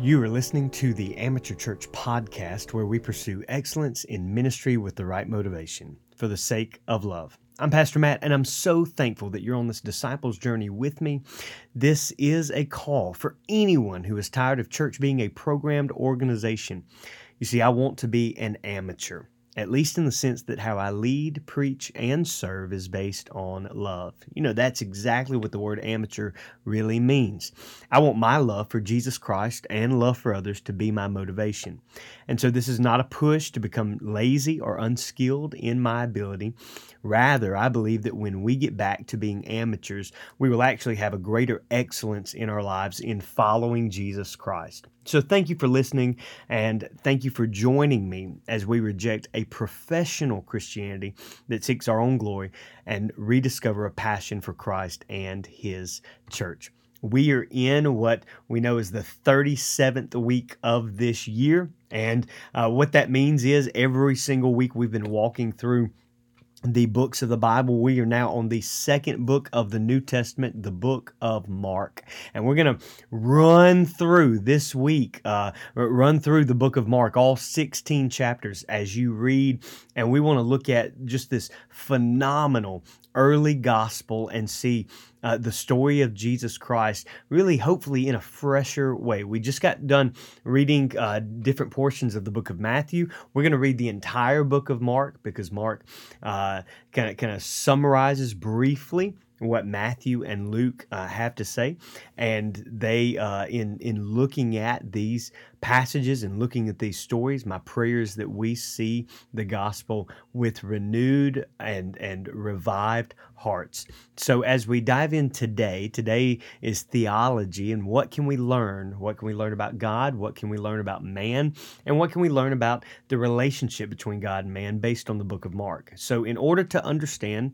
You are listening to the Amateur Church podcast, where we pursue excellence in ministry with the right motivation for the sake of love. I'm Pastor Matt, and I'm so thankful that you're on this disciples journey with me. This is a call for anyone who is tired of church being a programmed organization. You see, I want to be an amateur at least in the sense that how I lead, preach, and serve is based on love. You know, that's exactly what the word amateur really means. I want my love for Jesus Christ and love for others to be my motivation. And so this is not a push to become lazy or unskilled in my ability. Rather, I believe that when we get back to being amateurs, we will actually have a greater excellence in our lives in following Jesus Christ. So, thank you for listening and thank you for joining me as we reject a professional Christianity that seeks our own glory and rediscover a passion for Christ and His church. We are in what we know is the 37th week of this year. And uh, what that means is every single week we've been walking through the books of the Bible. We are now on the second book of the New Testament, the book of Mark. And we're going to run through this week, uh, run through the book of Mark, all 16 chapters as you read. And we want to look at just this phenomenal early gospel and see uh, the story of Jesus Christ, really, hopefully, in a fresher way. We just got done reading uh, different portions of the book of Matthew. We're going to read the entire book of Mark because Mark kind of kind of summarizes briefly what Matthew and Luke uh, have to say, and they uh, in in looking at these passages and looking at these stories, my prayer is that we see the gospel with renewed and and revived hearts. So as we dive in today, today is theology and what can we learn? What can we learn about God? What can we learn about man? And what can we learn about the relationship between God and man based on the book of Mark? So in order to understand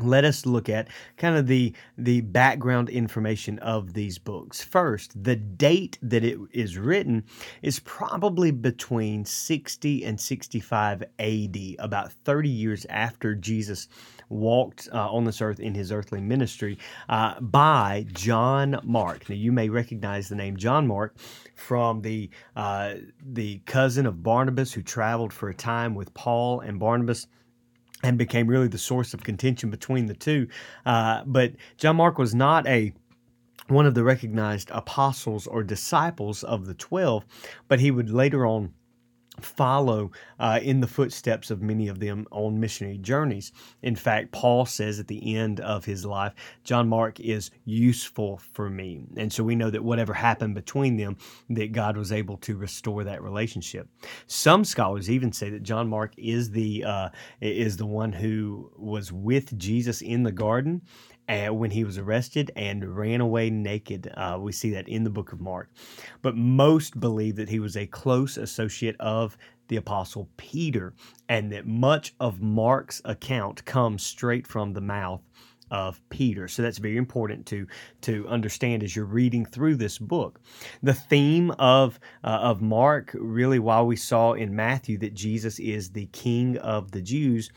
let us look at kind of the the background information of these books. First, the date that it is written is probably between 60 and 65 AD, about 30 years after Jesus walked uh, on this earth in his earthly ministry, uh, by John Mark. Now, you may recognize the name John Mark from the uh, the cousin of Barnabas who traveled for a time with Paul and Barnabas and became really the source of contention between the two. Uh, but John Mark was not a one of the recognized apostles or disciples of the 12, but he would later on follow uh, in the footsteps of many of them on missionary journeys. In fact, Paul says at the end of his life, John Mark is useful for me. And so we know that whatever happened between them, that God was able to restore that relationship. Some scholars even say that John Mark is the uh, is the one who was with Jesus in the garden when he was arrested and ran away naked. Uh, we see that in the book of Mark. But most believe that he was a close associate of the apostle Peter, and that much of Mark's account comes straight from the mouth of Peter. So that's very important to to understand as you're reading through this book. The theme of uh, of Mark really while we saw in Matthew that Jesus is the king of the Jews,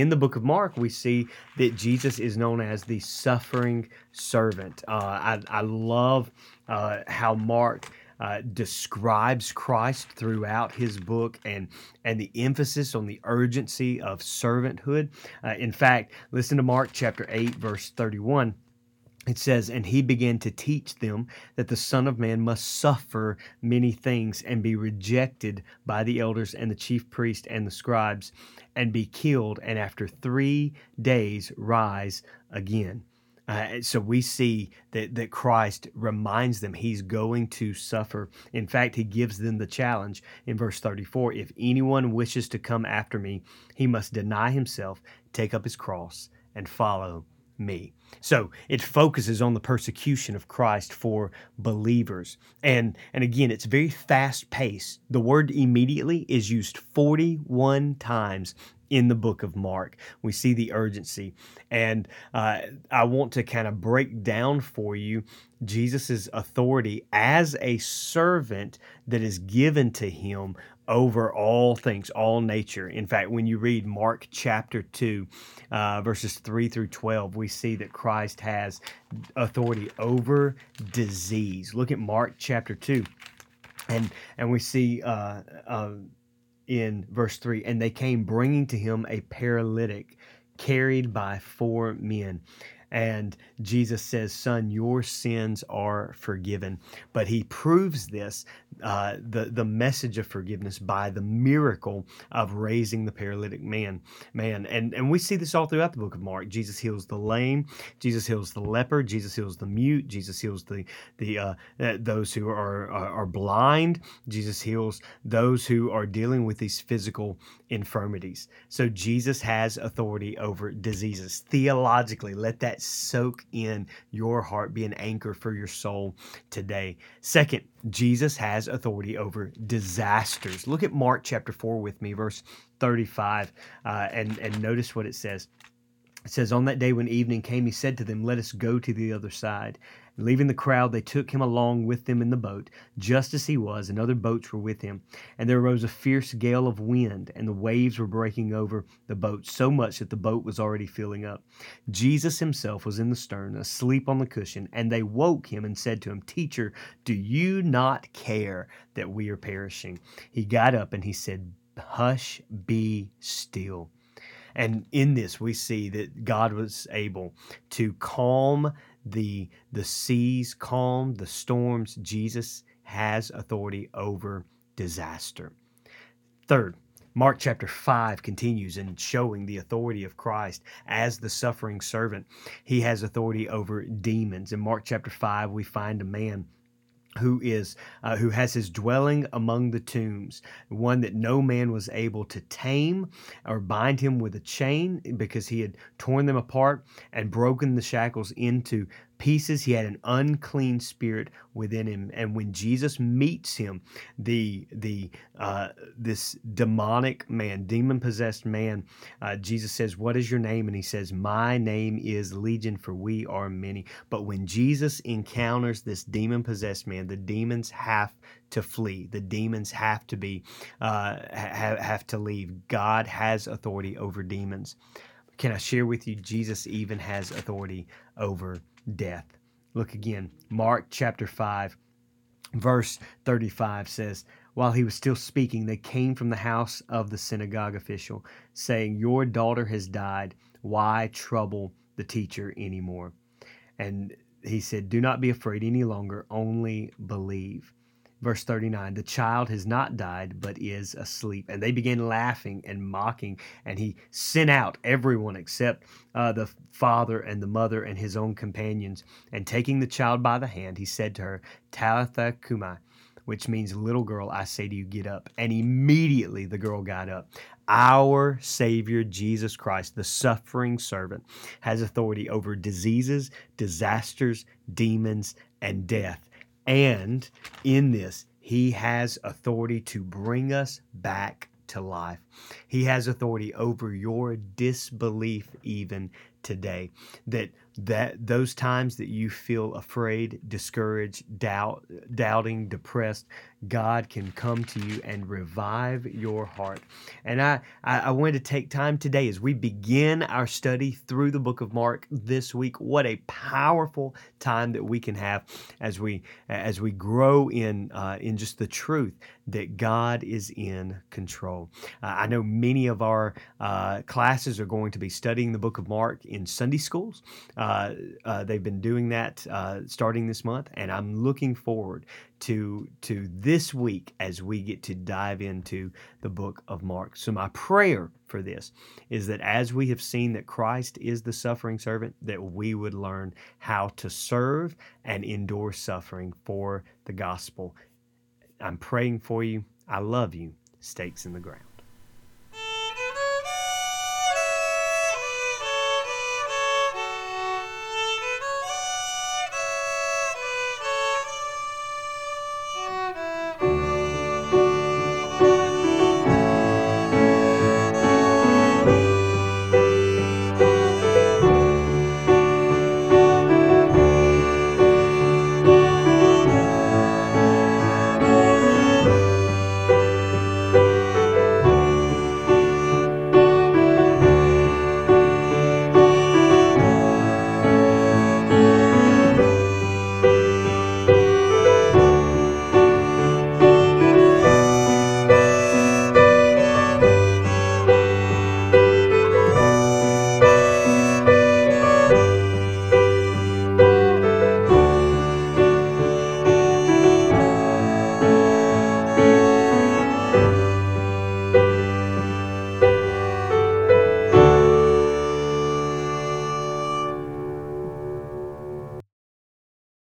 in the book of Mark, we see that Jesus is known as the suffering servant. Uh, I, I, love uh, how Mark uh, describes Christ throughout his book and and the emphasis on the urgency of servanthood. Uh, in fact, listen to Mark chapter 8 verse 31 it says, And he began to teach them that the Son of Man must suffer many things and be rejected by the elders and the chief priests and the scribes and be killed, and after three days rise again. Uh, so we see that, that Christ reminds them he's going to suffer. In fact, he gives them the challenge in verse 34 if anyone wishes to come after me, he must deny himself, take up his cross, and follow me. So it focuses on the persecution of Christ for believers. And and again, it's very fast paced. The word immediately is used 41 times in the book of Mark. We see the urgency. And uh, I want to kind of break down for you Jesus' authority as a servant that is given to him over all things, all nature. In fact, when you read Mark chapter 2, uh, verses 3 through 12, we see that Christ has authority over disease. Look at Mark chapter 2 and and we see uh, uh, in verse three, and they came bringing to him a paralytic carried by four men. And Jesus says, Son, your sins are forgiven. But he proves this, uh, the, the message of forgiveness, by the miracle of raising the paralytic man. Man, and, and we see this all throughout the book of Mark. Jesus heals the lame, Jesus heals the leper, Jesus heals the mute, Jesus heals the the uh, those who are, are, are blind, Jesus heals those who are dealing with these physical infirmities. So Jesus has authority over diseases. Theologically, let that soak in your heart, be an anchor for your soul today. Second, Jesus has authority over disasters. Look at Mark chapter 4 with me, verse 35, uh, and, and notice what it says. It says, On that day when evening came, he said to them, Let us go to the other side. And leaving the crowd, they took him along with them in the boat, just as he was, and other boats were with him. And there arose a fierce gale of wind, and the waves were breaking over the boat so much that the boat was already filling up. Jesus himself was in the stern, asleep on the cushion, and they woke him and said to him, Teacher, do you not care that we are perishing? He got up and he said, Hush, be still. And in this, we see that God was able to calm the the seas calm, the storms. Jesus has authority over disaster. Third, Mark chapter 5 continues in showing the authority of Christ as the suffering servant. He has authority over demons. In Mark chapter 5, we find a man who is uh, who has his dwelling among the tombs one that no man was able to tame or bind him with a chain because he had torn them apart and broken the shackles into pieces. He had an unclean spirit within him, and when Jesus meets him, the the uh, this demonic man, demon possessed man, uh, Jesus says, "What is your name?" And he says, "My name is Legion, for we are many." But when Jesus encounters this demon possessed man, the demons have to flee. The demons have to be uh, have, have to leave. God has authority over demons. Can I share with you? Jesus even has authority over death. Look again, Mark chapter 5, verse 35 says, While he was still speaking, they came from the house of the synagogue official, saying, Your daughter has died. Why trouble the teacher anymore? And he said, Do not be afraid any longer, only believe. Verse 39 The child has not died, but is asleep. And they began laughing and mocking. And he sent out everyone except uh, the father and the mother and his own companions. And taking the child by the hand, he said to her, Talitha cumi, which means, Little girl, I say to you, get up. And immediately the girl got up. Our Savior Jesus Christ, the suffering servant, has authority over diseases, disasters, demons, and death. And in this, he has authority to bring us back to life. He has authority over your disbelief even today. That that those times that you feel afraid, discouraged, doubt, doubting, depressed, God can come to you and revive your heart. And I, I, I wanted to take time today as we begin our study through the book of Mark this week. What a powerful time that we can have as we as we grow in uh, in just the truth that God is in control. Uh, I know many of our uh, classes are going to be studying the book of Mark in Sunday schools. Uh, uh, they've been doing that uh, starting this month, and I'm looking forward to to this week as we get to dive into the book of Mark. So my prayer for this is that as we have seen that Christ is the suffering servant, that we would learn how to serve and endure suffering for the gospel. I'm praying for you. I love you. Stakes in the ground.